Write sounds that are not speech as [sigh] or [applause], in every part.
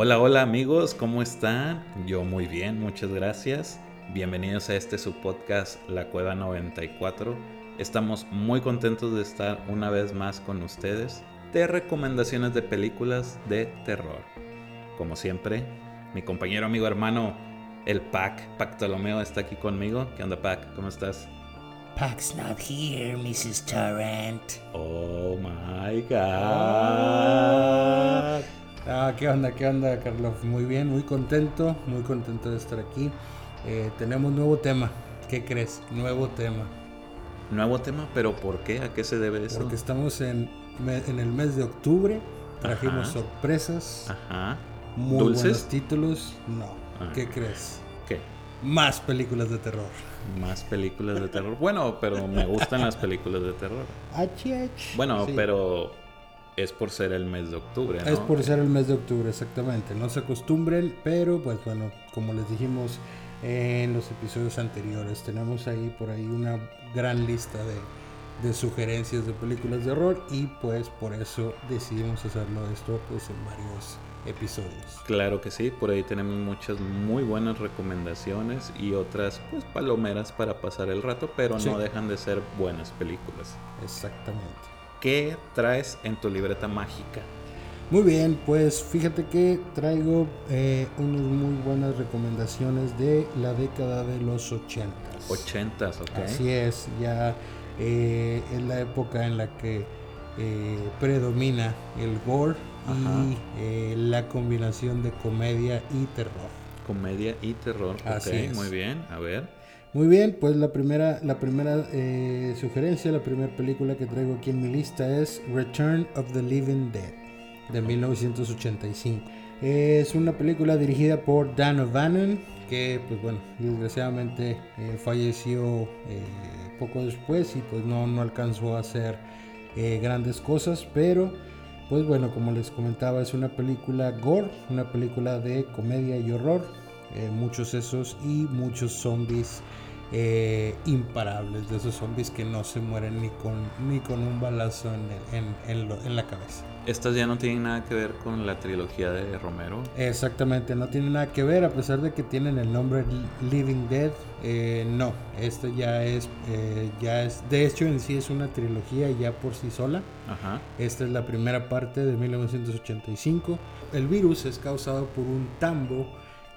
Hola, hola amigos, ¿cómo están? Yo muy bien, muchas gracias. Bienvenidos a este su podcast La Cueva 94. Estamos muy contentos de estar una vez más con ustedes de recomendaciones de películas de terror. Como siempre, mi compañero, amigo, hermano, el Pac, Pactolomeo, está aquí conmigo. ¿Qué onda, Pac? ¿Cómo estás? Pac's not here, Mrs. Tarrant. Oh my god. Ah, ¿qué onda? ¿Qué onda, Carlos? Muy bien, muy contento, muy contento de estar aquí. Eh, tenemos nuevo tema. ¿Qué crees? Nuevo tema. Nuevo tema, pero ¿por qué? ¿A qué se debe eso? Porque estamos en, en el mes de octubre. Trajimos Ajá. sorpresas, Ajá. muy ¿Dulces? buenos títulos. No. Ah. ¿Qué crees? ¿Qué? Más películas de terror. Más películas de terror. Bueno, pero me gustan las películas de terror. Bueno, Sí. pero es por ser el mes de octubre, ¿no? Es por ser el mes de octubre, exactamente. No se acostumbren, pero pues bueno, como les dijimos en los episodios anteriores, tenemos ahí por ahí una gran lista de, de sugerencias de películas de horror y pues por eso decidimos hacerlo esto pues en varios episodios. Claro que sí, por ahí tenemos muchas muy buenas recomendaciones y otras pues palomeras para pasar el rato, pero Sí. no dejan de ser buenas películas. Exactamente. ¿Qué traes en tu libreta mágica? Muy bien, pues fíjate que traigo eh, unas muy buenas recomendaciones de la década de los 80. Ochentas, ¿ok? Así es, ya eh, es la época en la que eh, predomina el gore Ajá. y eh, la combinación de comedia y terror. Comedia y terror, Así ok, es. muy bien, a ver. Muy bien, pues la primera, la primera eh, sugerencia, la primera película que traigo aquí en mi lista es Return of the Living Dead de 1985. Es una película dirigida por Dan O'Bannon, que pues bueno, desgraciadamente eh, falleció eh, poco después y pues no, no alcanzó a hacer eh, grandes cosas, pero pues bueno, como les comentaba, es una película gore, una película de comedia y horror, eh, muchos esos y muchos zombies eh, imparables, de esos zombies que no se mueren ni con, ni con un balazo en, el- en- en lo- en la cabeza. Estas ya no tienen nada que ver con la trilogía de Romero. Exactamente, no tiene nada que ver, a pesar de que tienen el nombre Living Dead, eh, no, esto ya es, eh, ya es, de hecho en sí es una trilogía ya por sí sola. Ajá. Esta es la primera parte de 1985. El virus es causado por un tambo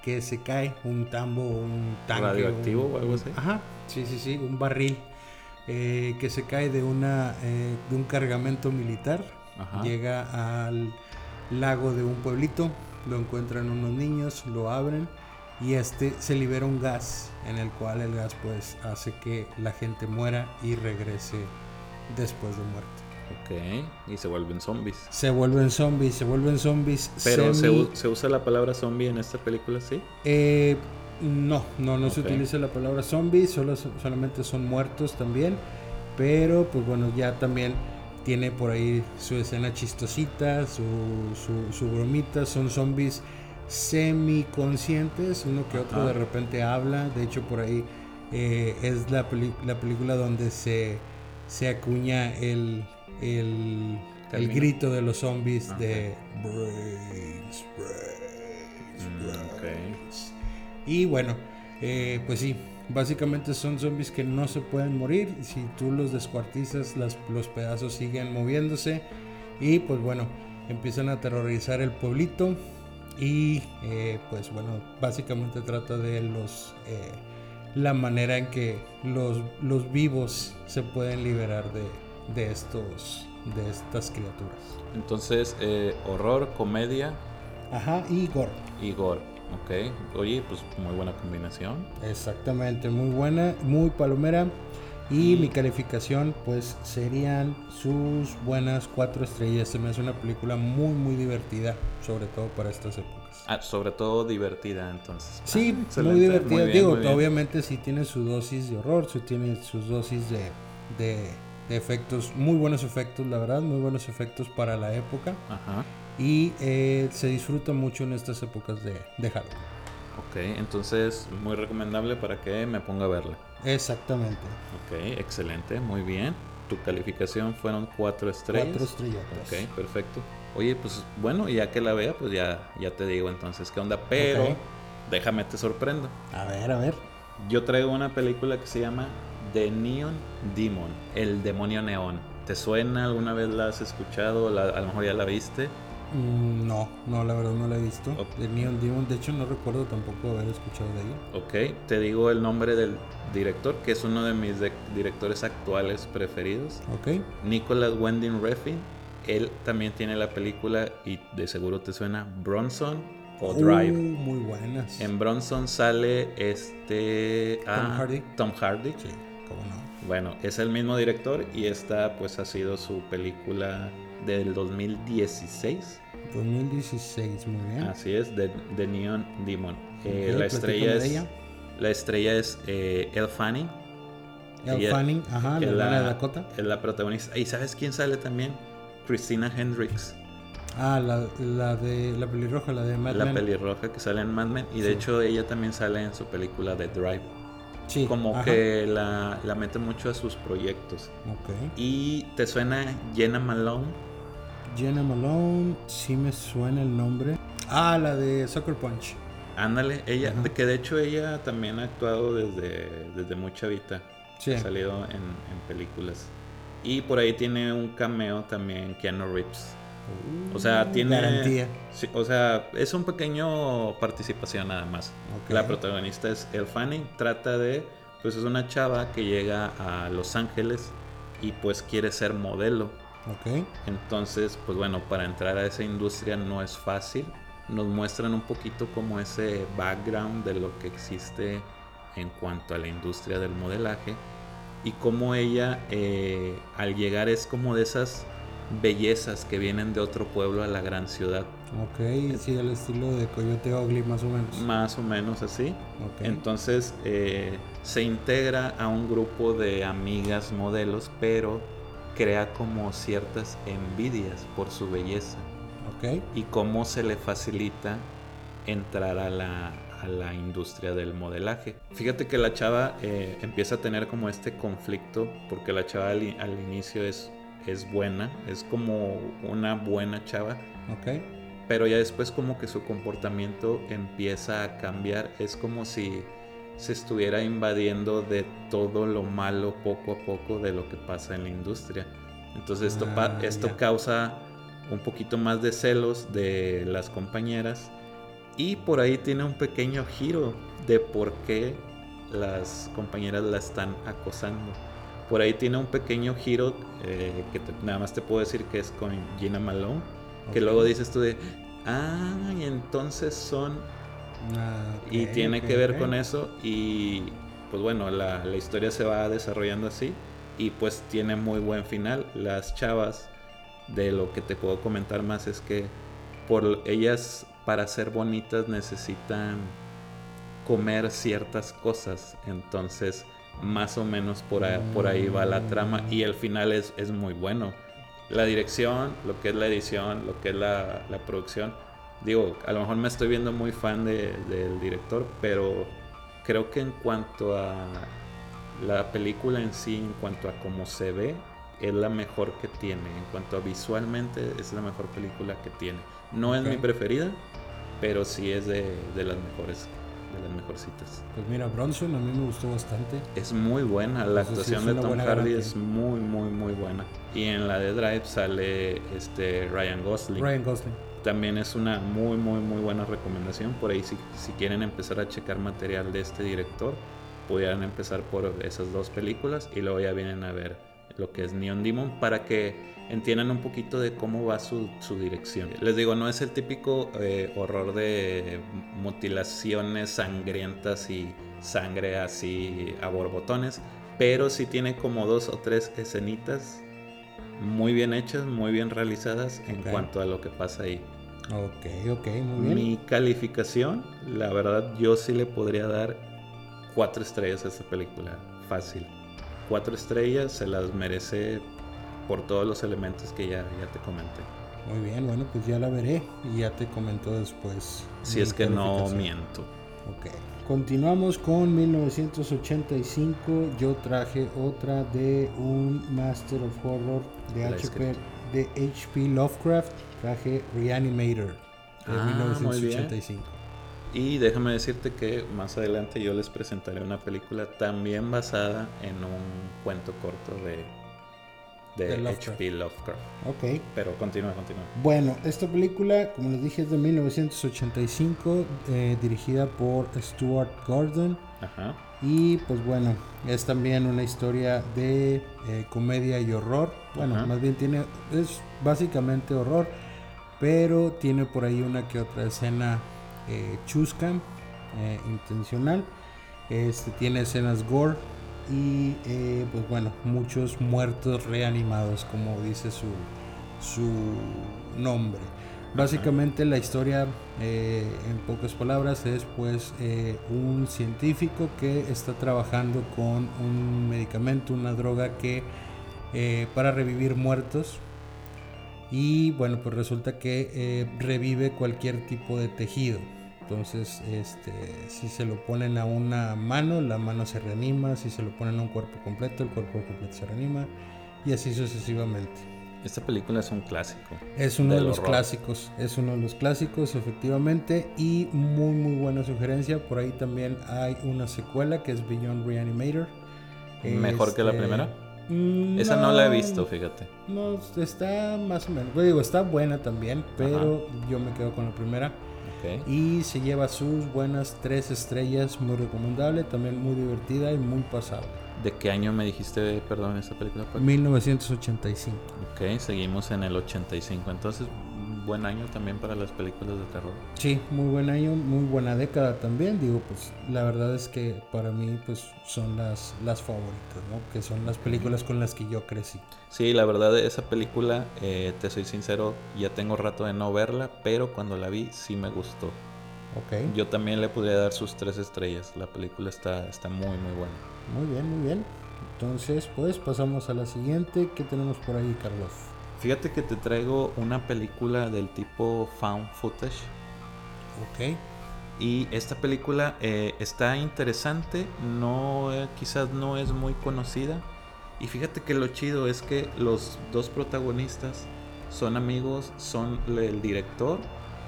que se cae, un tambo, un tanque. ¿Radioactivo un- o algo así? Ajá, sí, sí, sí, un barril eh, que se cae de, una, eh, de un cargamento militar. Ajá. Llega al lago de un pueblito, lo encuentran unos niños, lo abren y este se libera un gas en el cual el gas pues hace que la gente muera y regrese después de muerte. Ok, y se vuelven zombies. Se vuelven zombies, se vuelven zombies. Pero se, semi- u- se usa la palabra zombie en esta película, ¿sí? eh, no, no, no se utiliza la palabra zombie, solo, solamente son muertos también. Pero pues bueno, ya también tiene por ahí su escena chistosita, su, su, su bromita. Son zombies semiconscientes, uno que otro de repente habla. De hecho, por ahí eh, es la, la película donde se, se acuña el, el, el grito de los zombies Ajá. de brains, brains, Mm, brains. Y bueno, eh, pues sí, básicamente son zombies que no se pueden morir. Si tú los descuartizas, las- los pedazos siguen moviéndose. Y pues bueno, empiezan a aterrorizar el pueblito. Y eh, pues bueno, básicamente trata de los... eh, la manera en que los, los vivos se pueden liberar de, de estos de estas criaturas. Entonces, eh, horror, comedia Ajá, y gore. y gore. Ok, oye, pues muy buena combinación. Exactamente, muy buena, muy palomera. Y mi calificación, pues serían sus buenas cuatro estrellas. Se me hace una película muy, muy divertida, sobre todo para estas épocas. Ah, sobre todo divertida, entonces. Sí, Ah, muy divertida. muy bien, Digo, muy obviamente sí tiene su dosis de horror, sí tiene sus dosis de efectos, muy buenos efectos, la verdad, muy buenos efectos para la época. Ajá. Y eh, se disfruta mucho en estas épocas de, de Halloween. Ok, entonces muy recomendable para que me ponga a verla. Exactamente. Ok, excelente, muy bien. Tu calificación fueron cuatro estrellas. Cuatro estrellas. Ok, perfecto. Oye, pues bueno, ya que la vea, pues ya, ya te digo entonces qué onda. Pero Ok. déjame te sorprendo. A ver, a ver. Yo traigo una película que se llama The Neon Demon, el demonio neón. ¿Te suena? ¿Alguna vez la has escuchado? La- a lo mejor ya la viste. Mm, no, no, la verdad no la he visto. Ok. De Neon Demon, de hecho no recuerdo tampoco haber escuchado de ella. Ok, te digo el nombre del director, que es uno de mis de- directores actuales preferidos. Ok. Nicholas Winding Refn. Él también tiene la película y de seguro te suena Bronson o Drive. Uh, muy buenas. En Bronson sale este... Tom Hardy. Tom Hardy. Sí, cómo no. Bueno, es el mismo director y esta pues ha sido su película del 2016. 2016, muy bien. Así es, The Neon Demon. Eh, la estrella es... de ella. La estrella es eh, Elle Fanning. Elle ella- Fanning, ajá, la de Dakota. Es la protagonista. ¿Y sabes quién sale también? Christina Hendricks. Ah, la, la de la pelirroja, la de Mad la Men. pelirroja que sale en Mad Men. Y de hecho ella también sale en su película The Drive. Sí, Como ajá. que la, la mete mucho a sus proyectos. Ok. ¿Y te suena Jenna Malone? Jenna Malone, sí me suena el nombre. Ah, la de Soccer Punch. Ándale, ella, Ajá. que de hecho ella también ha actuado desde, desde muy chavita. Sí. Ha salido en, en películas. Y por ahí tiene un cameo también Keanu Reeves. O sea, tiene. Garantía. Sí, o sea, es un pequeño participación nada más. La protagonista es Elle Fanning. Trata de. Pues es una chava que llega a Los Ángeles y pues quiere ser modelo. Ok. Entonces, pues bueno, para entrar a esa industria no es fácil. Nos muestran un poquito como ese background de lo que existe en cuanto a la industria del modelaje y cómo ella eh, al llegar es como de esas bellezas que vienen de otro pueblo a la gran ciudad, Ok, sí, al estilo de Coyote Ugly, más o menos. más o menos así. Ok. Entonces eh, se integra a un grupo de amigas modelos, pero crea como ciertas envidias por su belleza. ok. y cómo se le facilita entrar a la, a la industria del modelaje. Fíjate que la chava eh, empieza a tener como este conflicto porque la chava al, al inicio es, es buena, es como una buena chava, Ok. pero ya después como que su comportamiento empieza a cambiar, es como si se estuviera invadiendo de todo lo malo poco a poco de lo que pasa en la industria. Entonces esto, pa- Ah, esto causa un poquito más de celos de las compañeras y por ahí tiene un pequeño giro de por qué las compañeras la están acosando. Por ahí tiene un pequeño giro eh, que te- nada más te puedo decir que es con Gina Malone, que luego dices tú de, ah, y entonces son Ah, y tiene que ver con eso y pues bueno, la, la historia se va desarrollando así y pues tiene muy buen final. Las chavas, de lo que te puedo comentar más es que por ellas para ser bonitas necesitan comer ciertas cosas, entonces más o menos por ahí, por ahí va la trama y el final es, es muy bueno. La dirección, lo que es la edición, lo que es la, la producción, digo, a lo mejor me estoy viendo muy fan de- del director, pero creo que en cuanto a la película en sí, en cuanto a cómo se ve, es la mejor que tiene. En cuanto a visualmente, es la mejor película que tiene. No es mi preferida, pero sí es de, de las mejores, de las mejorcitas. Pues mira, Bronson a mí me gustó bastante. Es muy buena, la Entonces, sí, actuación es de Tom Hardy garantía. es muy, muy, muy buena. Y en la de Drive sale este Ryan Gosling. Ryan Gosling. También es una muy, muy, muy buena recomendación. Por ahí, si, si quieren empezar a checar material de este director, pudieran empezar por esas dos películas y luego ya vienen a ver lo que es Neon Demon para que entiendan un poquito de cómo va su, su dirección. Les digo, no es el típico eh, horror de mutilaciones sangrientas y sangre así a borbotones, pero sí tiene como dos o tres escenitas muy bien hechas, muy bien realizadas en cuanto a lo que pasa ahí. Ok, ok, muy bien. Mi calificación, la verdad, yo sí le podría dar cuatro estrellas a esta película. Fácil. Cuatro estrellas se las merece por todos los elementos que ya, ya te comenté. Muy bien, bueno, pues ya la veré y ya te comento después. Si es que no miento. Ok. Continuamos con 1985. Yo traje otra de un Master of Horror de HP, de HP Lovecraft. largometraje Reanimator de Ah, muy 1985. Y déjame decirte que más adelante yo les presentaré una película también basada en un cuento corto de, de, De Lovecraft. H.P. Lovecraft. Ok. Pero continúa, continúa. Bueno, esta película, como les dije, es de 1985, eh, dirigida por Stuart Gordon. Ajá. Y pues bueno, es también una historia de eh, comedia y horror. Bueno, Ajá. más bien tiene, es básicamente horror, pero tiene por ahí una que otra escena eh, chusca, eh, intencional. Este tiene escenas gore y eh, pues bueno, muchos muertos reanimados, como dice su, su nombre. Básicamente la historia, eh, en pocas palabras, es pues eh, un científico que está trabajando con un medicamento, una droga que eh, para revivir muertos. Y bueno, pues resulta que eh, revive cualquier tipo de tejido. Entonces, este, si se lo ponen a una mano, la mano se reanima. Si se lo ponen a un cuerpo completo, el cuerpo completo se reanima. Y así sucesivamente. Esta película es un clásico. Es uno de los horror. clásicos, es uno de los clásicos efectivamente y muy muy buena sugerencia. Por ahí también hay una secuela que es Beyond Reanimator. ¿Mejor que la Este, primera? Mm, Esa no la he visto, fíjate. No, está más o menos. Yo digo, está buena también, pero yo me quedo con la primera. Ok. Y se lleva sus buenas tres estrellas, muy recomendable, también muy divertida y muy pasable. ¿De qué año me dijiste, perdón, esta película? Paco? 1985. Ok, seguimos en el 85. Entonces, un buen año también para las películas de terror. Sí, muy buen año, muy buena década también. Digo, pues la verdad es que para mí pues son las, las favoritas, ¿no? Que son las películas con las que yo crecí. Sí, la verdad, esa película, eh, te soy sincero, ya tengo rato de no verla, pero cuando la vi sí me gustó. Ok. Yo también le podría dar sus tres estrellas. La película está, está muy, muy buena. Muy bien, muy bien. Entonces, pues pasamos a la siguiente. ¿Qué tenemos por ahí, Carlos? Fíjate que te traigo una película del tipo found footage. Ok. Y esta película eh, está interesante, no, eh, quizás no es muy conocida. Y fíjate que lo chido es que los dos protagonistas son amigos, son el director,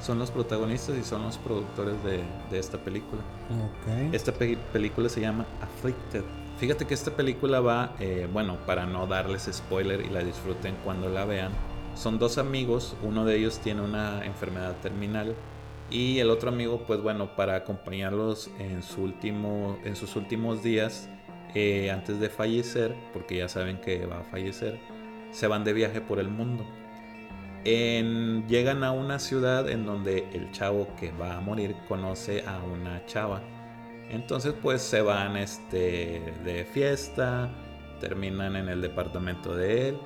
son los protagonistas y son los productores de, de esta película. Ok. Esta pe- película se llama Afflicted. Fíjate que esta película va, eh, bueno, para no darles spoiler y la disfruten cuando la vean. Son dos amigos, uno de ellos tiene una enfermedad terminal y el otro amigo, pues bueno, para acompañarlos en, su último, en sus últimos días, eh, antes de fallecer, porque ya saben que va a fallecer, se van de viaje por el mundo. Llegan a una ciudad en donde el chavo que va a morir conoce a una chava. Entonces pues se van este, de fiesta, terminan en el departamento de él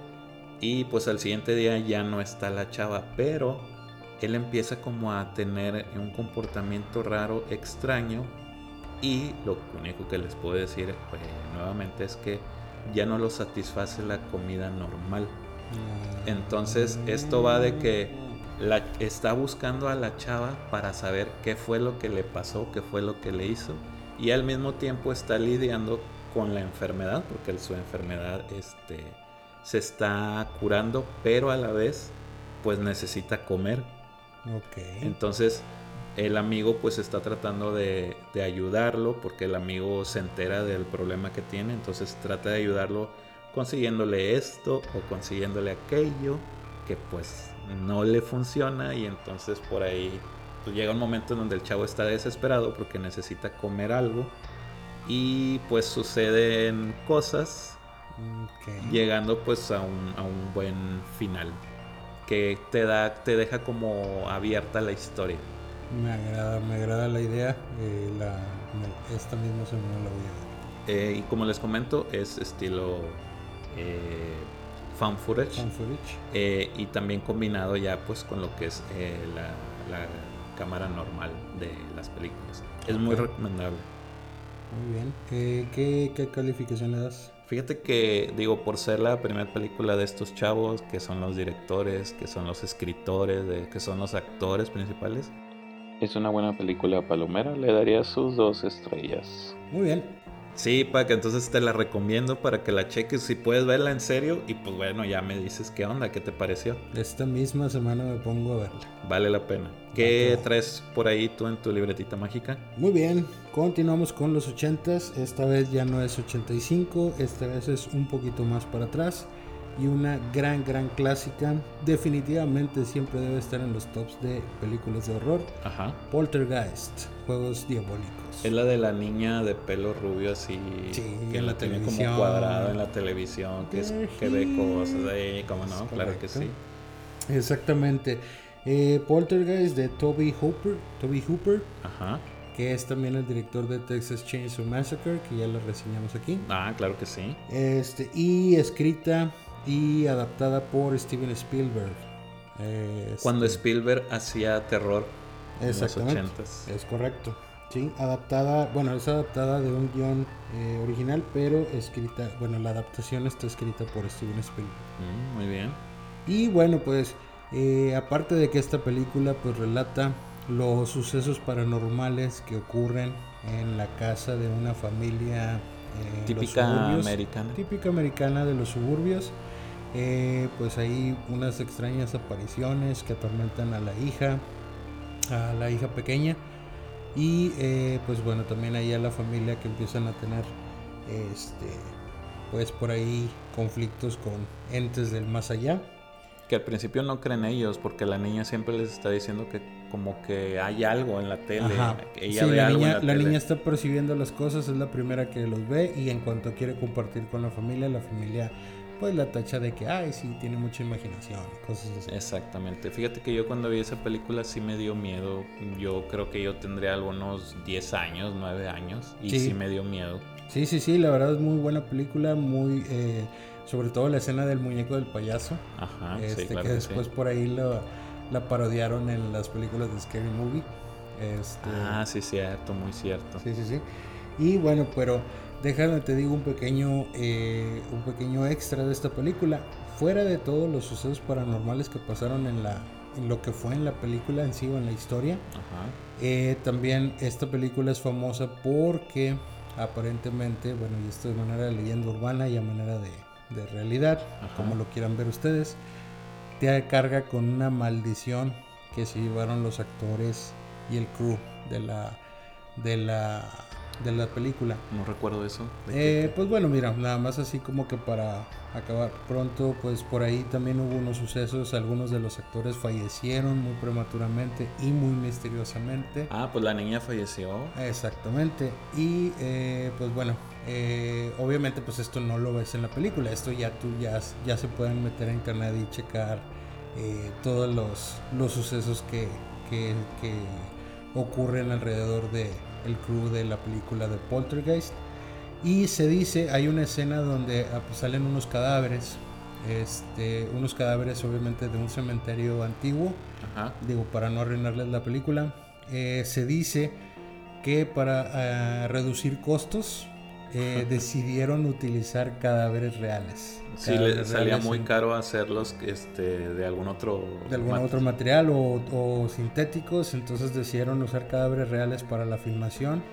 y pues al siguiente día ya no está la chava, pero él empieza como a tener un comportamiento raro, extraño y lo único que les puedo decir pues, nuevamente es que ya no lo satisface la comida normal. Entonces esto va de que la, está buscando a la chava para saber qué fue lo que le pasó, qué fue lo que le hizo y al mismo tiempo está lidiando con la enfermedad porque su enfermedad este, se está curando pero a la vez pues necesita comer. Entonces el amigo pues está tratando de, de ayudarlo porque el amigo se entera del problema que tiene, entonces trata de ayudarlo consiguiéndole esto o consiguiéndole aquello que pues no le funciona y entonces por ahí pues, llega un momento en donde el chavo está desesperado porque necesita comer algo y pues suceden cosas llegando pues a un, a un buen final que te da te deja como abierta la historia Me agrada, me agrada la idea. eh, la, me- esta misma semana la voy a ver. Eh, y como les comento es estilo eh, fan footage Fan footage. eh, y también combinado ya pues con lo que es la, la cámara normal de las películas es muy recomendable Muy bien. ¿Qué, qué, qué calificación le das? Fíjate que, digo, por ser la primera película de estos chavos, que son los directores, que son los escritores, de- que son los actores principales, es una buena película palomera. Le daría sus dos estrellas. Muy bien. Sí, para que entonces te la recomiendo para que la cheques si puedes verla en serio y pues bueno, ya me dices qué onda, qué te pareció. Esta misma semana me pongo a verla. Vale la pena. ¿Qué traes por ahí tú en tu libretita mágica? Muy bien, continuamos con los 80s. Esta vez ya no es 85, esta vez es un poquito más para atrás. Y una gran, gran clásica. Definitivamente siempre debe estar en los tops de películas de horror. Ajá. Poltergeist, Juegos Diabólicos. Es la de la niña de pelo rubio así, Sí, que en la la tiene como televisión. cuadrado en la televisión, que, es, que ve cosas ahí, como no, claro que sí. Exactamente. Eh, Poltergeist de Toby Hooper, Toby Hooper, Ajá. que es también el director de Texas Chainsaw Massacre, que ya lo reseñamos aquí. Ah, claro que sí. Este, y escrita y adaptada por Steven Spielberg. Este, Cuando Spielberg hacía terror en los Exactamente. ochentas. Es correcto. Sí, adaptada, bueno, es adaptada de un guion eh, original, pero escrita, bueno, la adaptación está escrita por Steven Spielberg. Mm, muy bien. Y bueno, pues eh, aparte de que esta película pues relata los sucesos paranormales que ocurren en la casa de una familia Típica suburbios. americana. típica americana de los suburbios. Eh, pues hay unas extrañas apariciones que atormentan a la hija, a la hija pequeña. Y eh, pues bueno, también hay a la familia que empiezan a tener este pues por ahí conflictos con entes del más allá. Que al principio no creen ellos, porque la niña siempre les está diciendo que como que hay algo en la tele. Ella Sí, ve la, algo niña, en la, la tele. niña está percibiendo las cosas, es la primera que los ve y en cuanto quiere compartir con la familia, la familia pues la tacha de que, ay, sí, tiene mucha imaginación, cosas así. Exactamente. Fíjate que yo cuando vi esa película sí me dio miedo. Yo creo que yo tendría algunos 10 años, 9 años. Y Sí. sí, me dio miedo. Sí, sí, sí, la verdad es muy buena película, muy, eh, sobre todo la escena del muñeco del payaso, Ajá, este, sí, claro que que después sí. por ahí la, la parodiaron en las películas de Scary Movie. Este, Ah, sí, cierto, muy cierto. Sí, sí, sí. Y bueno, pero déjame te digo un pequeño, eh, un pequeño extra de esta película. Fuera de todos los sucesos paranormales que pasaron en la, en lo que fue en la película en sí o en la historia, Ajá. eh, también esta película es famosa porque aparentemente, bueno, y esto de manera de leyenda urbana y a manera de, de realidad, Ajá. como lo quieran ver ustedes, te carga con una maldición que se llevaron los actores y el crew de la de la de la película. No recuerdo eso. ¿De qué- Eh, pues bueno, mira, nada más así como que para acabar pronto, pues por ahí también hubo unos sucesos, algunos de los actores fallecieron muy prematuramente y muy misteriosamente. Ah, pues la niña falleció. Exactamente. Y eh, pues bueno, eh, obviamente pues esto no lo ves en la película, esto ya tú ya, ya se pueden meter a internet y checar eh, todos los, los sucesos que, que, que ocurren alrededor de el crew de la película de Poltergeist. Y se dice, hay una escena donde ah, pues, salen unos cadáveres, este, unos cadáveres obviamente de un cementerio antiguo Ajá. digo, para no arruinarles la película, eh, se dice que para eh, reducir costos eh, decidieron utilizar cadáveres reales. Sí, le salía reales muy caro hacerlos este, de algún otro. de algún mat- otro material o, o sintéticos, entonces decidieron usar cadáveres reales para la filmación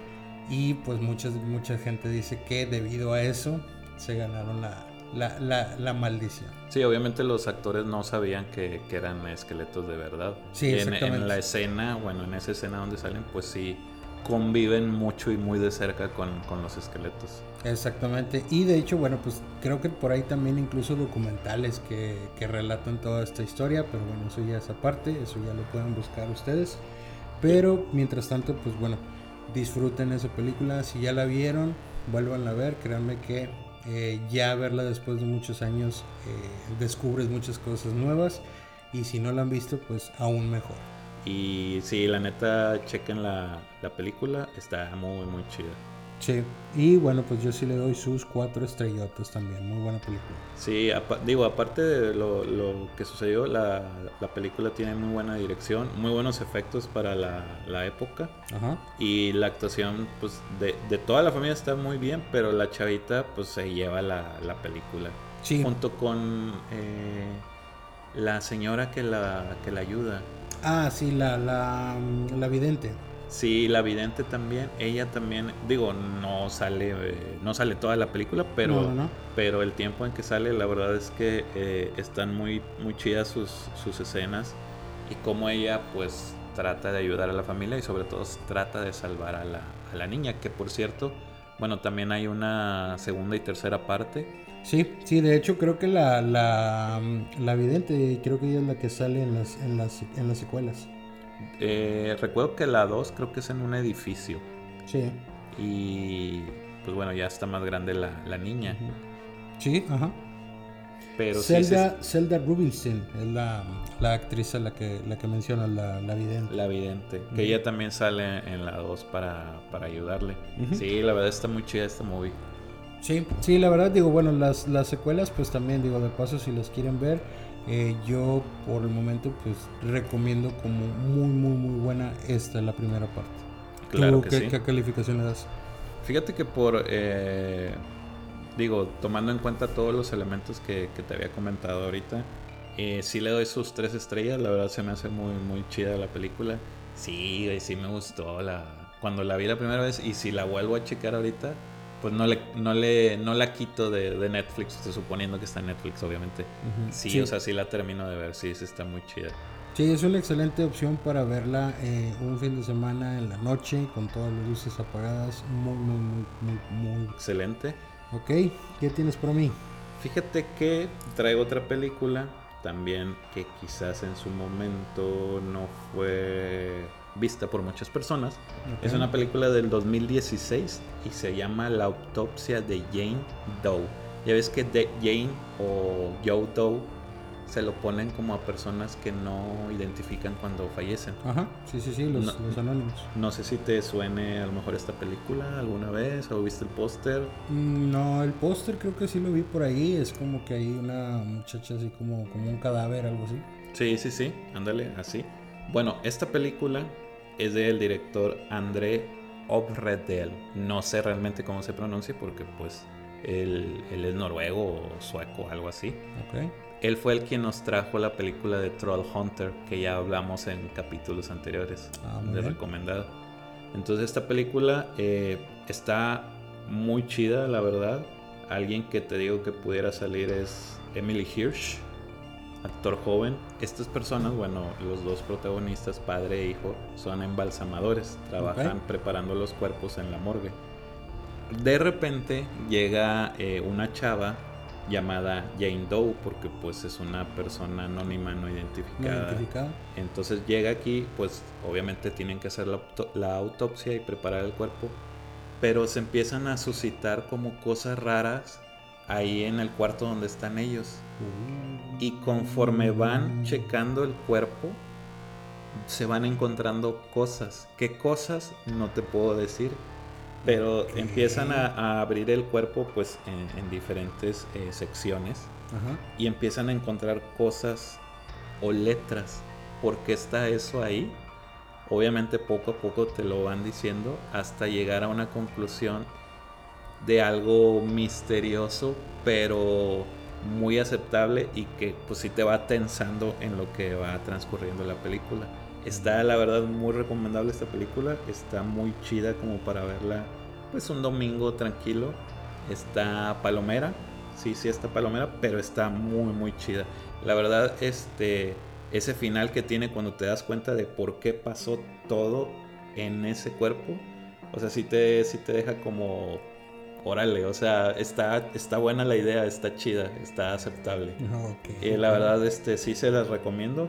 y pues muchas, mucha gente dice que debido a eso se ganaron la, la, la, la maldición. Sí, obviamente los actores no sabían que, que eran esqueletos de verdad. Sí, en, en la escena, bueno, en esa escena donde salen, pues sí, conviven mucho y muy de cerca con, con los esqueletos. Exactamente. Y de hecho, bueno, pues creo que por ahí también incluso documentales que, que relatan toda esta historia, pero bueno, eso ya es aparte, eso ya lo pueden buscar ustedes. Pero mientras tanto, pues bueno, disfruten esa película. Si ya la vieron, vuelvan a ver. Créanme que eh, ya verla después de muchos años eh, descubres muchas cosas nuevas. Y si no la han visto, pues aún mejor. Y sí, la neta, chequen la, la película, está muy, muy chida. Sí. Y bueno, pues yo sí le doy sus cuatro estrellotas también. Muy buena película. Sí, apa- digo, aparte de lo, lo que sucedió, la, la película tiene muy buena dirección, muy buenos efectos para la, la época. Ajá. Y la actuación, pues, de, de toda la familia está muy bien, pero la chavita, pues, se lleva la, la película. Sí. Junto con eh, la señora que la, que la ayuda. Ah, sí, la, la, la vidente. Sí, la vidente también. Ella también, digo, no sale, eh, no sale toda la película, pero, No, no, no. pero el tiempo en que sale, la verdad es que eh, están muy, muy chidas sus, sus escenas y cómo ella, pues, trata de ayudar a la familia y sobre todo trata de salvar a la, a la niña, que por cierto, bueno, también hay una segunda y tercera parte. Sí, sí, de hecho creo que la, la, la vidente, creo que ella es la que sale en las, en las, en las secuelas. Eh, recuerdo que la 2 creo que es en un edificio Sí. y pues bueno, ya está más grande la, la niña. Sí, ajá. Pero sí, sí, Zelda, Zelda Rubinstein es la, la actriz a la que, la que menciona la, la vidente. La vidente, que ella también sale en la 2 para, para ayudarle. Sí, la verdad está muy chida esta movie. Sí, sí, la verdad digo, bueno, las, las secuelas pues también digo, de paso si las quieren ver, eh, yo por el momento pues recomiendo como muy, muy, muy buena esta, la primera parte. Claro ¿Tú que qué, sí. qué calificación le das? Fíjate que por, eh, digo, tomando en cuenta todos los elementos que, que te había comentado ahorita, eh, sí le doy sus tres estrellas, la verdad se me hace muy, muy chida la película. Sí, sí me gustó la, cuando la vi la primera vez y si la vuelvo a checar ahorita, pues no le, no le, no la quito de, de Netflix, suponiendo que está en Netflix, obviamente. Sí, o sea, sí la termino de ver, sí, sí está muy chida. Sí, es una excelente opción para verla eh, un fin de semana en la noche con todas las luces apagadas. Muy, muy, muy, muy, muy. Excelente. Ok, ¿qué tienes para mí? Fíjate que traigo otra película también que quizás en su momento no fue vista por muchas personas. Ok. Es una película del 2016 y se llama La autopsia de Jane Doe. Ya ves que de Jane o Joe Doe se lo ponen como a personas que no identifican cuando fallecen. Ajá, sí, sí, sí, los, No. los anónimos. No sé si te suene a lo mejor esta película alguna vez o viste el póster. Mm, No, el póster creo que sí lo vi por ahí. Es como que hay una muchacha así como, como un cadáver, algo así. Sí, sí, sí, ándale, así. Bueno, esta película es del director André Obredel. No sé realmente cómo se pronuncia porque pues él, él es noruego o sueco, algo así. Ok. Él fue el quien nos trajo la película de Troll Hunter que ya hablamos en capítulos anteriores Ah, de bien. recomendado. Entonces esta película eh, está muy chida, la verdad. Alguien que te digo que pudiera salir es Emily Hirsch, actor joven. Estas personas, bueno, los dos protagonistas, padre e hijo, son embalsamadores, trabajan preparando los cuerpos en la morgue. De repente llega eh, una chava llamada Jane Doe, porque pues es una persona anónima no No identificada. Entonces llega aquí, pues obviamente tienen que hacer la, auto- la autopsia y preparar el cuerpo, pero se empiezan a suscitar como cosas raras ahí en el cuarto donde están ellos. Y conforme van checando el cuerpo, se van encontrando cosas. ¿Qué cosas? No te puedo decir. Pero empiezan a, a abrir el cuerpo pues en, en diferentes eh, secciones Ajá. y empiezan a encontrar cosas o letras. ¿Por qué está eso ahí? Obviamente poco a poco te lo van diciendo hasta llegar a una conclusión de algo misterioso, pero muy aceptable y que pues sí te va tensando en lo que va transcurriendo la película. Está la verdad muy recomendable esta película, está muy chida como para verla pues un domingo tranquilo. Está palomera, sí, sí está palomera, pero está muy muy chida. La verdad este ese final que tiene cuando te das cuenta de por qué pasó todo en ese cuerpo, o sea, sí te sí te deja como órale, o sea, está está buena la idea, está chida, está aceptable. Ok. Eh, la verdad, este sí se las recomiendo.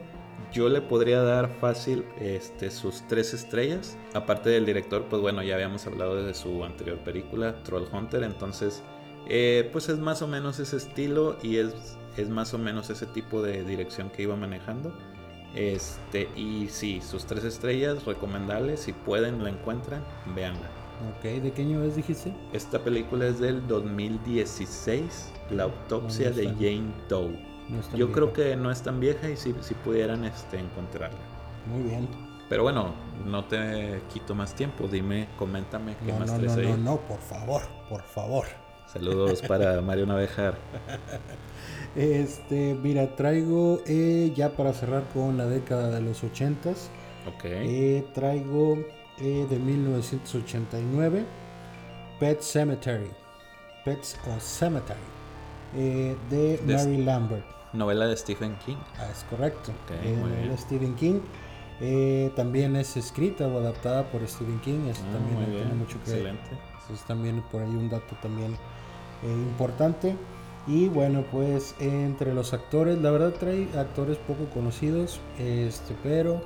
Yo le podría dar fácil este, sus tres estrellas. Aparte del director, pues bueno, ya habíamos hablado de su anterior película, Troll Hunter. Entonces, eh, pues es más o menos ese estilo y es, es más o menos ese tipo de dirección que iba manejando. Este, y sí, sus tres estrellas, recomendables. Si pueden, la encuentran, véanla. Ok, ¿de qué año es, dijiste? Esta película es del 2016, La autopsia No, no de Jane Doe. No Yo creo que no es tan vieja y si, si pudieran este, encontrarla. Muy bien. Pero bueno, no te quito más tiempo. Dime, coméntame qué No, más traes no, ahí. no, no, por favor, por favor. Saludos para [laughs] Mario Navejar. Este, mira, traigo eh, ya para cerrar con la década de los ochentas. Ok. Eh, traigo eh, de 1989, Pet Cemetery, Pets o Cemetery, eh, de De- Mary Lambert. Novela de Stephen King. Ah, es correcto. Ok, Eh, novela de Stephen King. Eh, también es escrita o adaptada por Stephen King. Eso Ah, también tiene mucho que excelente. eso es también por ahí un dato también eh, importante. Y bueno, pues entre los actores, la verdad trae actores poco conocidos, este, pero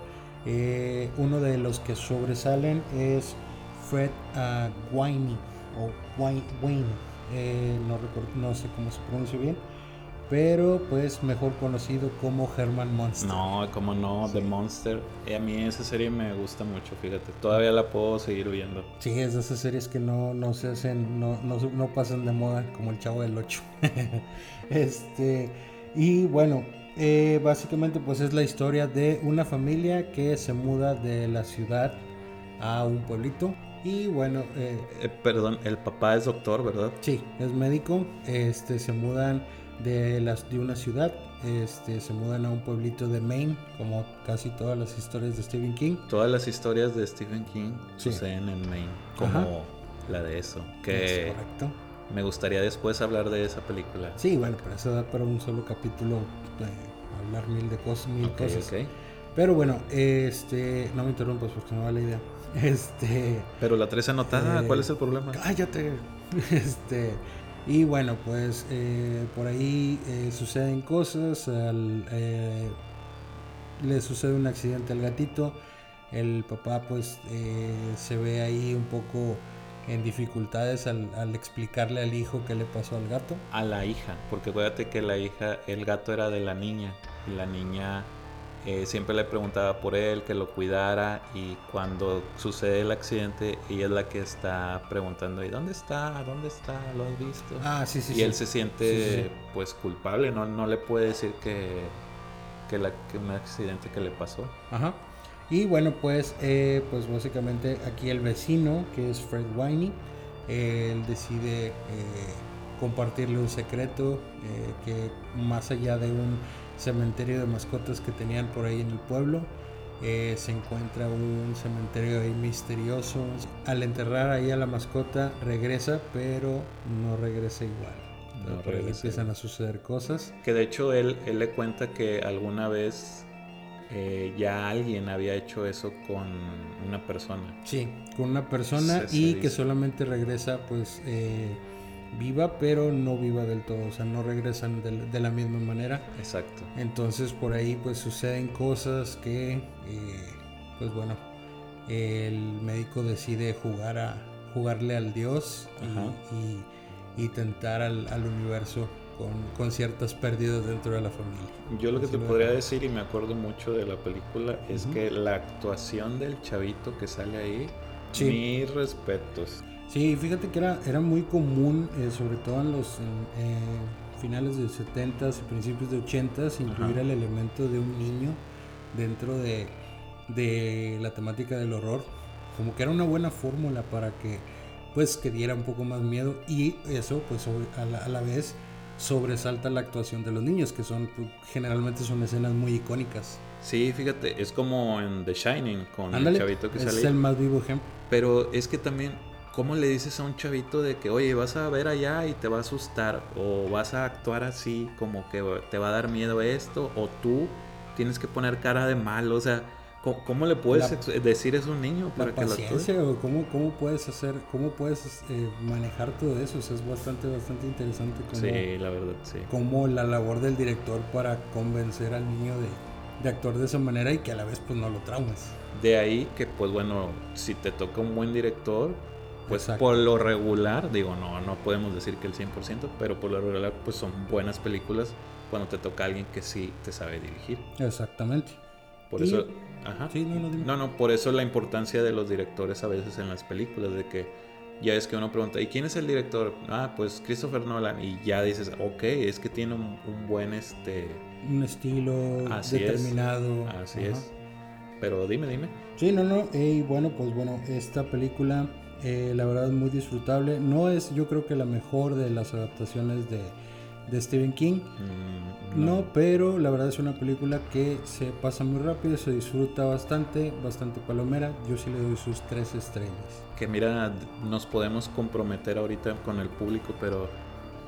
eh, uno de los que sobresalen es Fred ah, Winey o Wayne, Wayne, eh, no, recuerdo- no sé cómo se pronuncia bien, pero pues mejor conocido como Herman Monster. No, como no, The Monster. Eh, a mí esa serie me gusta mucho, fíjate. Todavía la puedo seguir viendo. Sí, es de esas series que no, no se hacen, no, no, no pasan de moda como el Chavo del 8. [laughs] este, y bueno, eh, básicamente pues es la historia de una familia que se muda de la ciudad a un pueblito. Y bueno, eh, Eh, perdón, el papá es doctor, ¿verdad? sí, es médico. Este, se mudan de, las, de una ciudad, este, se mudan a un pueblito de Maine, como casi todas las historias de Stephen King. Todas las historias de Stephen King Sí. suceden en Maine, como Ajá. la de eso. Es correcto. me gustaría después hablar de esa película. Sí, bueno, pero eso da para un solo capítulo hablar mil de cosas, mil cosas. ok. Pero bueno, este, no me interrumpas porque no va la idea. [laughs] Este, Pero la 3 anotada, Eh, ¿cuál es el problema? cállate. [laughs] Este, y bueno, pues eh, por ahí eh, suceden cosas. al- eh, le sucede un accidente al gatito. El papá, pues, se ve ahí un poco en dificultades al, al explicarle al hijo qué le pasó al gato. A la hija, porque acuérdate que la hija, el gato era de la niña. Y la niña eh, siempre le preguntaba por él, que lo cuidara. Y cuando sucede el accidente, ella es la que está preguntando: ¿y dónde está? ¿Dónde está? ¿Lo has visto? Ah, sí, sí, y sí. él se siente Sí, sí, sí. pues culpable, no, no le puede decir que, que, la, que un accidente que le pasó. Ajá. Y bueno, pues, eh, pues básicamente aquí el vecino, que es Fred Winey, eh, él decide eh, compartirle un secreto eh, que más allá de un cementerio de mascotas que tenían por ahí en el pueblo, eh, se encuentra un cementerio ahí misterioso. Al enterrar ahí a la mascota regresa, pero no regresa igual. No por ahí empiezan a suceder cosas. Que de hecho él, él le cuenta que alguna vez eh, ya alguien había hecho eso con una persona. Sí, con una persona Se- se y que solamente regresa pues eh, viva, pero no viva del todo, o sea, no regresan de, la- de la misma manera. Exacto. Entonces por ahí pues suceden cosas que, eh, pues bueno, el médico decide jugar a jugarle al dios y, y, y tentar al, al universo con, con ciertas pérdidas dentro de la familia. Yo lo que Así te lo podría decir, y me acuerdo mucho de la película, es Ujú. que la actuación del chavito que sale ahí, Sí. mis respetos. Sí, fíjate que era, era muy común, eh, sobre todo en los en, eh, finales de 70s y principios de 80s, incluir Ajá. el elemento de un niño dentro de, de la temática del horror. Como que era una buena fórmula para que pues que diera un poco más miedo y eso pues a la, a la vez sobresalta la actuación de los niños que son pues, generalmente son escenas muy icónicas. Sí, fíjate, es como en The Shining con Ándale, el chavito que sale es el más vivo ejemplo. Pero es que también, ¿cómo le dices a un chavito de que, oye, vas a ver allá y te va a asustar? O vas a actuar así, como que te va a dar miedo esto? O tú tienes que poner cara de mal. O sea, ¿cómo, cómo le puedes La- decir eso a un niño para la que paciencia o cómo, cómo puedes hacer, cómo puedes eh, manejar todo eso. O sea, es bastante, bastante interesante cómo, Sí, la verdad, sí. cómo la labor del director para convencer al niño de, de actuar de esa manera y que a la vez pues no lo traumes. De ahí que, pues bueno, si te toca un buen director, pues Exacto. por lo regular, digo, no, no podemos decir que el 100%, pero por lo regular, pues son buenas películas cuando te toca alguien que sí te sabe dirigir. Exactamente. Por Y- eso, ajá. Sí, no, no, dime. No, no, por eso la importancia de los directores a veces en las películas, de que ya es que uno pregunta, ¿y quién es el director? Ah, pues Christopher Nolan, y ya dices, ok, es que tiene un, un buen, este, Un estilo Así es. determinado. así Ajá. es. Pero dime, dime. Sí, no, no. Y bueno, pues bueno, esta película, eh, la verdad, es muy disfrutable. No es, yo creo que la mejor de las adaptaciones de, de Stephen King. Mm, no, pero la verdad es una película que se pasa muy rápido, se disfruta bastante, bastante palomera. Yo sí le doy sus tres estrellas. Que mira, nos podemos comprometer ahorita con el público, pero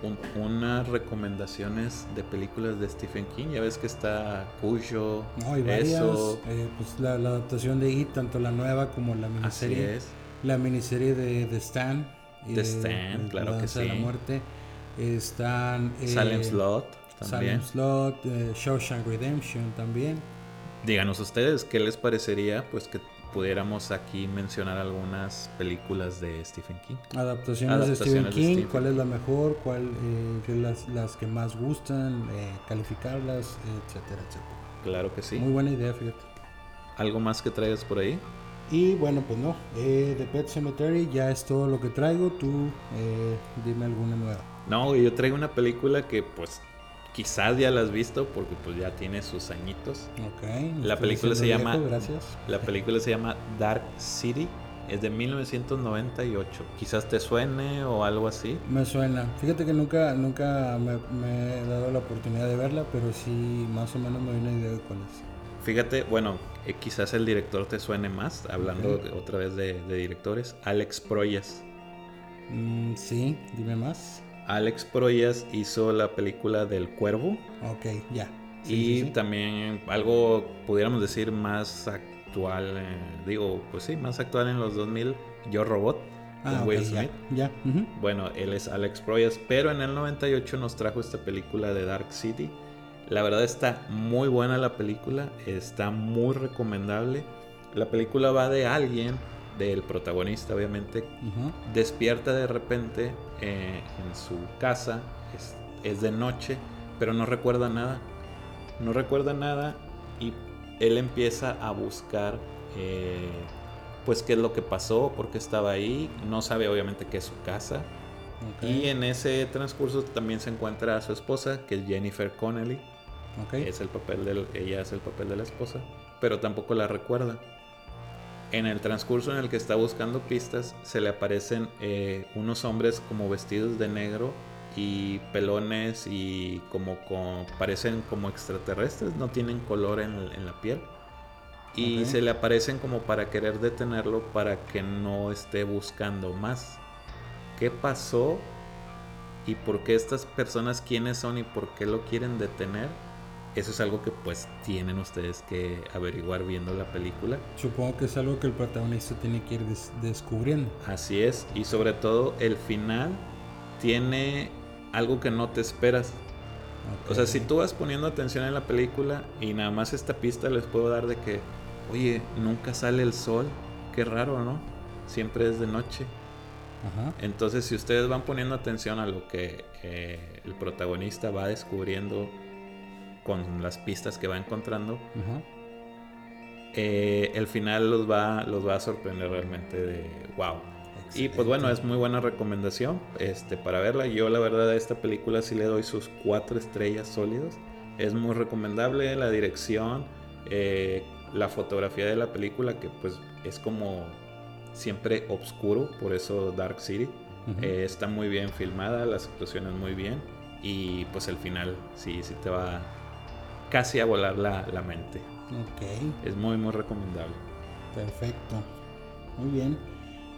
un- unas recomendaciones de películas de Stephen King. Ya ves que está Cuyo, No, varias. eso. eh, pues la, la adaptación de It, tanto la nueva como la Así miniserie. es. La miniserie de The Stand. The Stand, claro La que Danza de sí. la muerte. Están. eh, Salem Slot también. Salem Slot, eh, Shawshank Redemption también. Díganos ustedes qué les parecería, pues que pudiéramos aquí mencionar algunas películas de Stephen King. Adaptaciones, Adaptaciones de Stephen de King, Stephen. cuál es la mejor, cuál eh, las, las que más gustan, eh, calificarlas, etcétera, etcétera. Claro que sí. Muy buena idea, fíjate. ¿Algo más que traigas por ahí? Y bueno, pues no, eh, The Pet Cemetery ya es todo lo que traigo. Tú eh, dime alguna nueva. No, yo traigo una película que pues quizás ya la has visto porque pues ya tiene sus añitos. La película se llama- viejo, gracias. La película se llama Dark City, es de 1998. Quizás te suene o algo así. Me suena. Fíjate que nunca, nunca me, me he dado la oportunidad de verla, pero sí más o menos me doy una idea de cuál es. Fíjate, bueno, eh, quizás el director te suene más, hablando otra vez de, de directores, Alex Proyas. Mm, sí, dime más. Alex Proyas hizo la película del Cuervo Ok, ya. Sí, y sí, sí. también algo, pudiéramos decir, más actual, eh, digo, pues sí, más actual en los 2000, Yo Robot, Ah, Will ya. Bueno, él es Alex Proyas, pero en el 98 nos trajo esta película de Dark City. La verdad está muy buena la película, está muy recomendable. La película va de alguien, del protagonista obviamente, Ujú. despierta de repente eh, en su casa, es, es de noche, pero no recuerda nada. No recuerda nada y él empieza a buscar eh, pues qué es lo que pasó, por qué estaba ahí. No sabe obviamente que es su casa. Ok, Y en ese transcurso también se encuentra a su esposa, que es Jennifer Connelly. ok. Es el papel del, ella es el papel de la esposa, pero tampoco la recuerda. En el transcurso en el que está buscando pistas, se le aparecen eh, unos hombres como vestidos de negro y pelones y como, con- parecen como extraterrestres, no tienen color en, en la piel. Y se le aparecen como para querer detenerlo para que no esté buscando más. ¿Qué pasó? ¿Y por qué estas personas quiénes son y por qué lo quieren detener? Eso es algo que pues tienen ustedes que averiguar viendo la película. Supongo que es algo que el protagonista tiene que ir des- descubriendo. Así es, y sobre todo el final tiene algo que no te esperas. O sea, si tú vas poniendo atención en la película y nada más esta pista les puedo dar de que, oye, nunca sale el sol, qué raro, ¿no? Siempre es de noche. Ajá. Entonces, si ustedes van poniendo atención a lo que eh, el protagonista va descubriendo con las pistas que va encontrando, Ajá. eh, el final los va, los va a sorprender realmente de wow. Y pues bueno, es muy buena recomendación este, para verla. Yo la verdad a esta película sí le doy sus cuatro estrellas sólidas. Es muy recomendable la dirección, eh, la fotografía de la película que pues es como siempre oscuro, por eso Dark City. Eh, está muy bien filmada, las actuaciones muy bien y pues el final sí, sí te va casi a volar la, la mente. Ok. Es muy muy recomendable. Perfecto. Muy bien.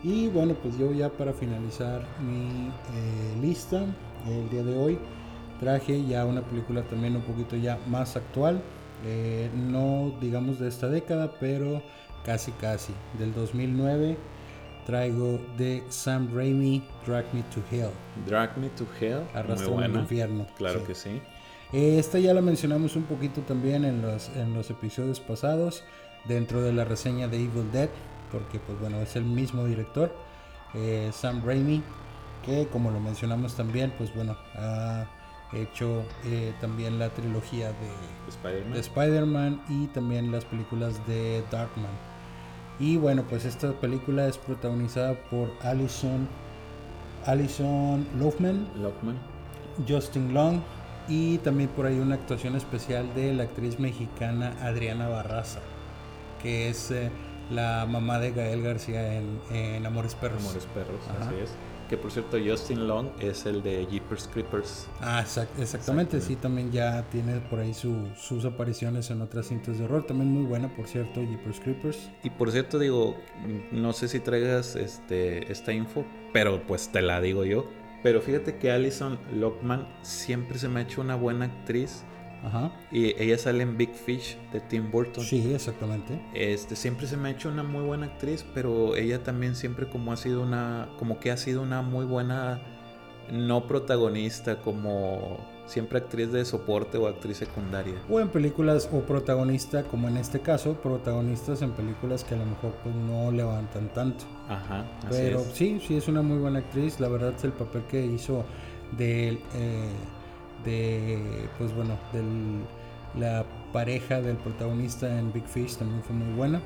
Y bueno, pues yo ya para finalizar mi eh, lista el día de hoy traje ya una película también un poquito ya más actual. eh, no digamos de esta década, pero casi casi. Del 2009 traigo de Sam Raimi, Drag Me to Hell. Drag Me to Hell, Arrastrame al infierno. Claro sí. que sí. Esta ya la mencionamos un poquito también en los, en los episodios pasados, dentro de la reseña de Evil Dead, porque pues bueno, es el mismo director, eh, Sam Raimi, que como lo mencionamos también, pues bueno, ha hecho eh, también la trilogía de, Spider-Man. de Spider-Man y también las películas de Darkman. Y bueno, pues esta película es protagonizada por Loafman, Lockman. Justin Long y también por ahí una actuación especial de la actriz mexicana Adriana Barraza, que es eh, la mamá de Gael García en, en Amores Perros. Amores Perros, Ajá. así es. Que por cierto, Justin Long es el de Jeepers Creepers. Ah, exact- exactamente, sí, también ya tiene por ahí su- sus apariciones en otras cintas de horror. También muy buena, por cierto, Jeepers Creepers. Y por cierto, digo, no sé si traigas este, esta info, pero pues te la digo yo. Pero fíjate que Alison Lockman siempre se me ha hecho una buena actriz. Ajá. Y ella sale en Big Fish de Tim Burton. Sí, exactamente. Este, siempre se me ha hecho una muy buena actriz, pero ella también siempre como ha sido una, como que ha sido una muy buena, no protagonista, como siempre actriz de soporte o actriz secundaria. O en películas o protagonista, como en este caso, protagonistas en películas que a lo mejor pues no levantan tanto. Ajá, así Pero es. sí, sí es una muy buena actriz. La verdad es el papel que hizo de, eh, de pues bueno, de la pareja del protagonista en Big Fish también fue muy buena.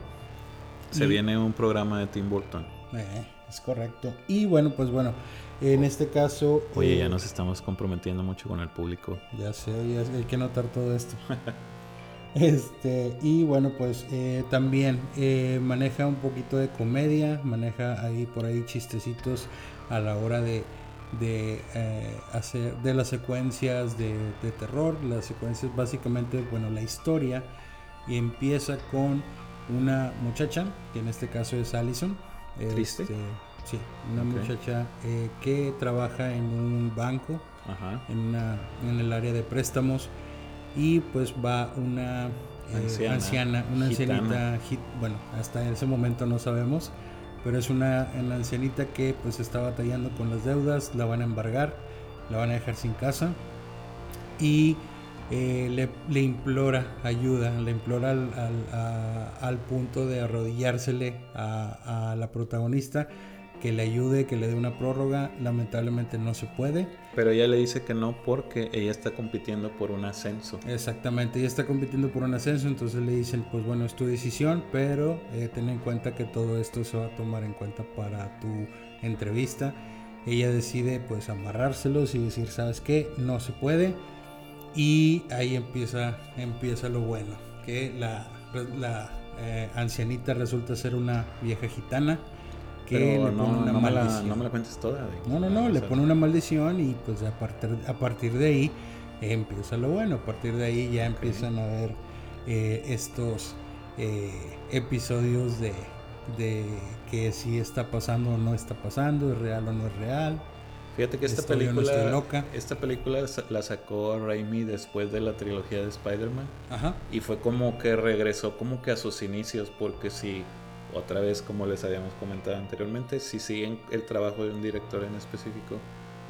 Se y- viene un programa de Tim Burton. Eh, es correcto. Y bueno, pues bueno, en este caso... Oye, eh, ya nos estamos comprometiendo mucho con el público. Ya sé, oye, hay que notar todo esto. [laughs] Este, y bueno, pues eh, también eh, maneja un poquito de comedia, maneja ahí por ahí chistecitos a la hora de, de eh, hacer de las secuencias de, de terror. Las secuencias, básicamente, bueno, la historia empieza con una muchacha, que en este caso es Allison. ¿Triste? Este, sí, una muchacha eh, que trabaja en un banco Ajá. en, una, en el área de préstamos y pues va una eh, Anciana, una gitana. ancianita, gi- bueno, hasta ese momento no sabemos, pero es una, una ancianita que pues está batallando con las deudas, la van a embargar, la van a dejar sin casa y eh, le, le implora ayuda, le implora al, al- a- al punto de arrodillársele a, a la protagonista que le ayude, que le dé una prórroga, lamentablemente no se puede. Pero ella le dice que no porque ella está compitiendo por un ascenso. Exactamente, ella está compitiendo por un ascenso, entonces le dicen, pues bueno, es tu decisión, pero eh, ten en cuenta que todo esto se va a tomar en cuenta para tu entrevista. Ella decide pues amarrárselos y decir, ¿sabes qué? No se puede. Y ahí empieza, empieza lo bueno, que la, la eh, ancianita resulta ser una vieja gitana que Pero le no, pone una no me la, no me la cuentes toda. No, no, no, le sea, pone una maldición y pues a partir, a partir de ahí eh, empieza lo bueno. A partir de ahí ya empiezan a ver eh, estos eh, episodios de, de que si está pasando o no está pasando, es real o no es real. Fíjate que esta Estoy no película, estoy loca. esta película la sacó Raimi después de la trilogía de Spider-Man Ajá. y fue como que regresó como que a sus inicios porque si otra vez como les habíamos comentado anteriormente, si siguen el trabajo de un director en específico,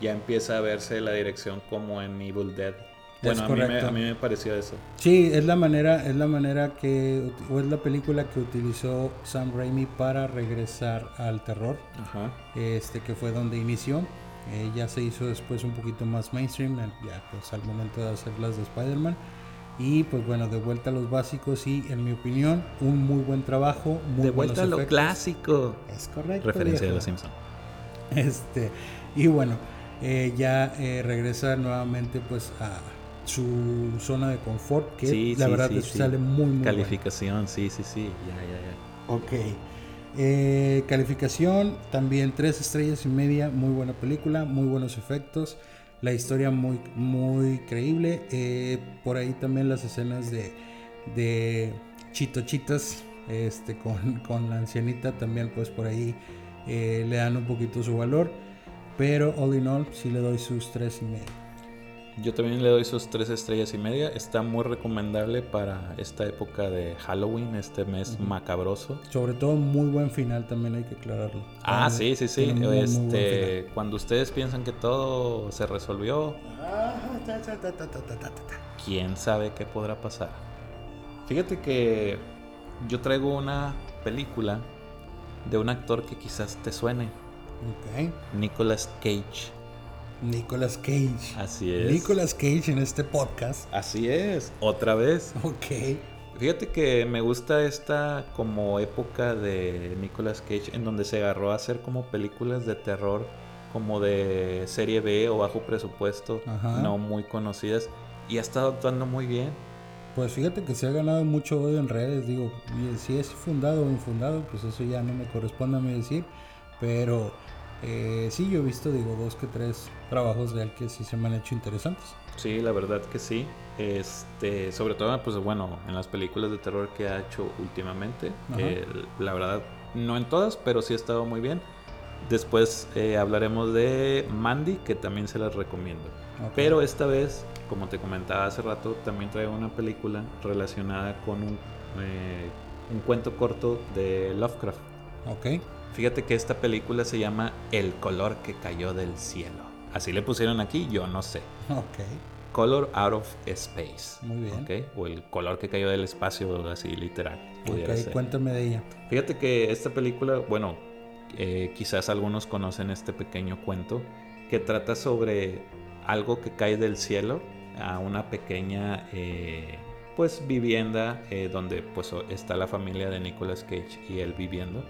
ya empieza a verse la dirección como en Evil Dead. Bueno, a mí, me, a mí me pareció eso. Sí, es la manera, es la manera que, o es la película que utilizó Sam Raimi para regresar al terror. Ajá. este que fue donde inició. Eh, ya se hizo después un poquito más mainstream, ya pues al momento de hacer las de Spider-Man. Y pues bueno, de vuelta a los básicos y en mi opinión, un muy buen trabajo. Muy de vuelta a lo efectos. clásico. Es correcto. Referencia de viejo. los Simpsons. Este, y bueno, eh, ya eh, regresa nuevamente pues a su zona de confort, que Sí, la sí, verdad sí, sale muy, muy. Calificación, sí, sí, sí. Ya, ya, ya. Ok. Eh, calificación, también tres estrellas y media, muy buena película, muy buenos efectos, la historia muy, muy creíble. eh, por ahí también las escenas de, de chitochitas este, con, con la ancianita también pues por ahí eh, le dan un poquito su valor. Pero all in all sí le doy sus tres y medio. Yo también le doy sus tres estrellas y media. Está muy recomendable para esta época de Halloween, este mes macabroso. Sobre todo muy buen final también hay que aclararlo. Ah, sí, sí, sí. muy, este, cuando ustedes piensan que todo se resolvió, quién sabe qué podrá pasar. Fíjate que yo traigo una película de un actor que quizás te suene, Ok. Nicolas Cage. Nicolas Cage. Así es. Nicolas Cage en este podcast. Así es, otra vez. Ok. Fíjate que me gusta esta como época de Nicolas Cage en donde se agarró a hacer como películas de terror como de serie B o bajo presupuesto, Ajá. no muy conocidas y ha estado actuando muy bien. Pues fíjate que se ha ganado mucho odio en redes. Digo, si es fundado o infundado, pues eso ya no me corresponde a mí decir. Pero Eh, sí, yo he visto, digo, dos que tres trabajos de él que sí se me han hecho interesantes. Sí, la verdad que sí. Este, sobre todo, pues bueno, en las películas de terror que ha hecho últimamente, eh, la verdad, no en todas, pero sí ha estado muy bien. Después eh, hablaremos de Mandy, que también se las recomiendo. Ok. Pero esta vez, como te comentaba hace rato, también traigo una película relacionada con un, eh, un cuento corto de Lovecraft. Ok. Fíjate que esta película se llama El color que cayó del cielo. Así le pusieron aquí, yo no sé. Ok. Color out of space. Muy bien. ¿ok? O el color que cayó del espacio, así literal. pudiera Ok, ser. cuéntame de ella. Fíjate que esta película, bueno, eh, quizás algunos conocen este pequeño cuento que trata sobre algo que cae del cielo a una pequeña, eh, pues, vivienda eh, donde, pues, está la familia de Nicolas Cage y él viviendo.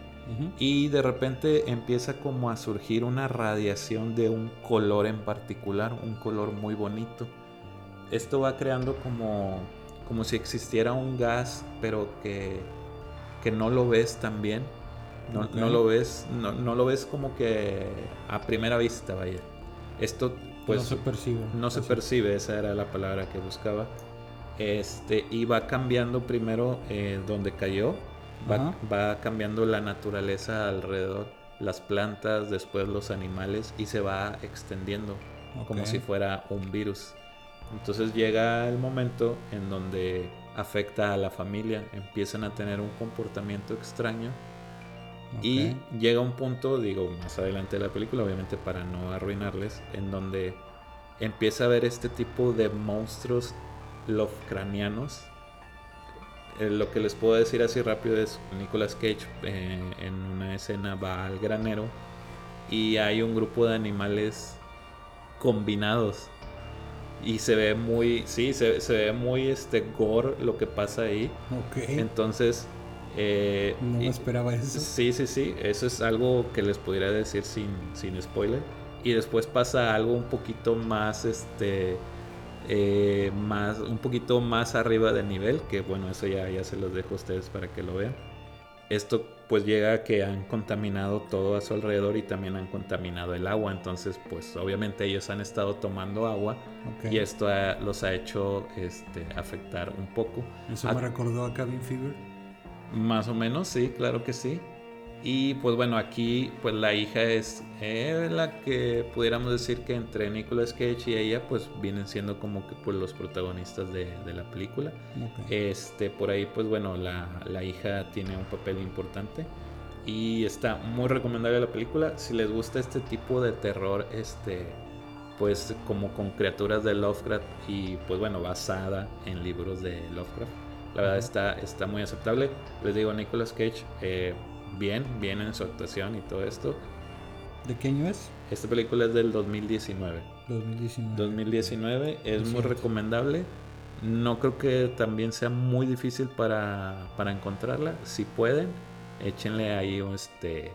Y de repente empieza como a surgir una radiación de un color en particular, un color muy bonito. Esto va creando como, como si existiera un gas, pero que, que no lo ves tan bien. No, lo ves, no, no lo ves como que a primera vista, vaya. Esto pues no se percibe. no se percibe, esa era la palabra que buscaba. Este, y va cambiando primero eh, donde cayó, va, cambiando la naturaleza alrededor, las plantas, después los animales, y se va extendiendo como si fuera un virus. Entonces llega el momento en donde afecta a la familia, empiezan a tener un comportamiento extraño y llega un punto, digo, más adelante de la película, obviamente para no arruinarles, en donde empieza a ver este tipo de monstruos Lovecraftianos. Eh, lo que les puedo decir así rápido es Nicolas Cage eh, en una escena va al granero y hay un grupo de animales combinados y se ve muy, sí, se, se ve muy este gore lo que pasa ahí. Ok. Entonces, eh, no me y- esperaba eso. Sí, sí, sí. Eso es algo que les pudiera decir sin, sin spoiler. Y después pasa algo un poquito más, este, eh, más, un poquito más arriba de nivel. Que bueno, eso ya, ya se los dejo a ustedes para que lo vean. Esto pues llega a que han contaminado todo a su alrededor y también han contaminado el agua. Entonces, pues obviamente ellos han estado tomando agua Ok. y esto ha- los ha hecho este, afectar un poco. Eso Ah, me recordó a Cabin Fever. Más o menos, sí, claro que sí. Y pues bueno, aquí pues la hija es eh, la que pudiéramos decir que entre Nicolas Cage y ella pues vienen siendo como que pues los protagonistas de, de la película. Ok. Este, por ahí pues bueno, la, la hija tiene un papel importante y está muy recomendable la película. Si les gusta este tipo de terror, este, pues como con criaturas de Lovecraft y pues bueno, basada en libros de Lovecraft. La verdad está, está muy aceptable. Les digo, Nicolas Cage, eh, bien, bien en su actuación y todo esto. ¿De qué año es? Esta película es del 2019. 2019. 2019 es muy recomendable. No creo que también sea muy difícil para, para encontrarla. Si pueden, échenle ahí este,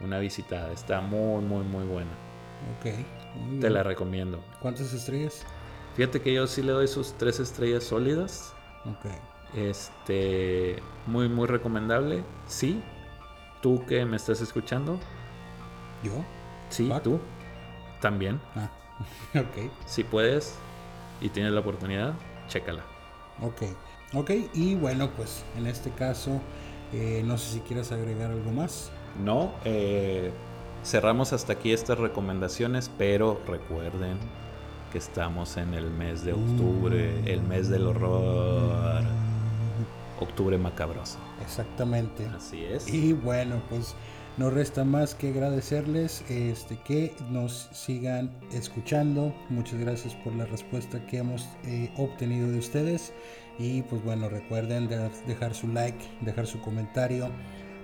una visitada. Está muy, muy, muy buena. Ok. muy Te la recomiendo. ¿Cuántas estrellas? Fíjate que yo sí le doy sus tres estrellas sólidas. Ok. Este, muy, muy recomendable. Sí, tú que me estás escuchando. ¿Yo? Sí, Pac. tú también. Ah. [laughs] ok. Si puedes y tienes la oportunidad, chécala. Ok. Ok. Y bueno, pues en este caso, eh, no sé si quieres agregar algo más. No, eh, cerramos hasta aquí estas recomendaciones, pero recuerden que estamos en el mes de octubre, el mes del horror, octubre macabroso. Exactamente. Así es. Y bueno, pues no resta más que agradecerles este, que nos sigan escuchando. Muchas gracias por la respuesta que hemos eh, obtenido de ustedes. Y pues bueno, recuerden de- dejar su like, dejar su comentario.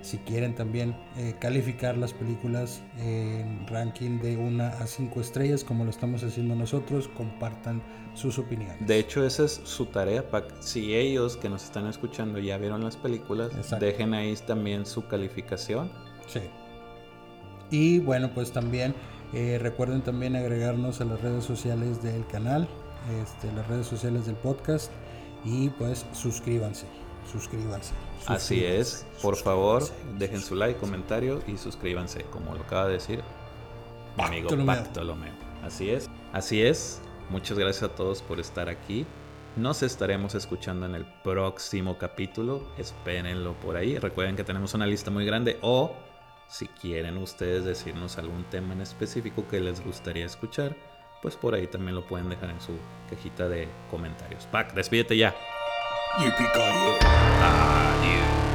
Si quieren también eh, calificar las películas en ranking de 1 a 5 estrellas, como lo estamos haciendo nosotros, compartan sus opiniones. De hecho, esa es su tarea, Pac. Si ellos que nos están escuchando ya vieron las películas, Exacto. dejen ahí también su calificación. Sí. Y bueno, pues también eh, recuerden también agregarnos a las redes sociales del canal, este, las redes sociales del podcast y pues suscríbanse, suscríbanse. Así es. Por favor, dejen su like, comentario y suscríbanse, como lo acaba de decir mi amigo. Bartolomeo. Así es, así es. Muchas gracias a todos por estar aquí. Nos estaremos escuchando en el próximo capítulo. Espérenlo por ahí. Recuerden que tenemos una lista muy grande. O si quieren ustedes decirnos algún tema en específico que les gustaría escuchar, pues por ahí también lo pueden dejar en su cajita de comentarios. Pac, despídete ya. Yippee-ki-yay. Ah, you.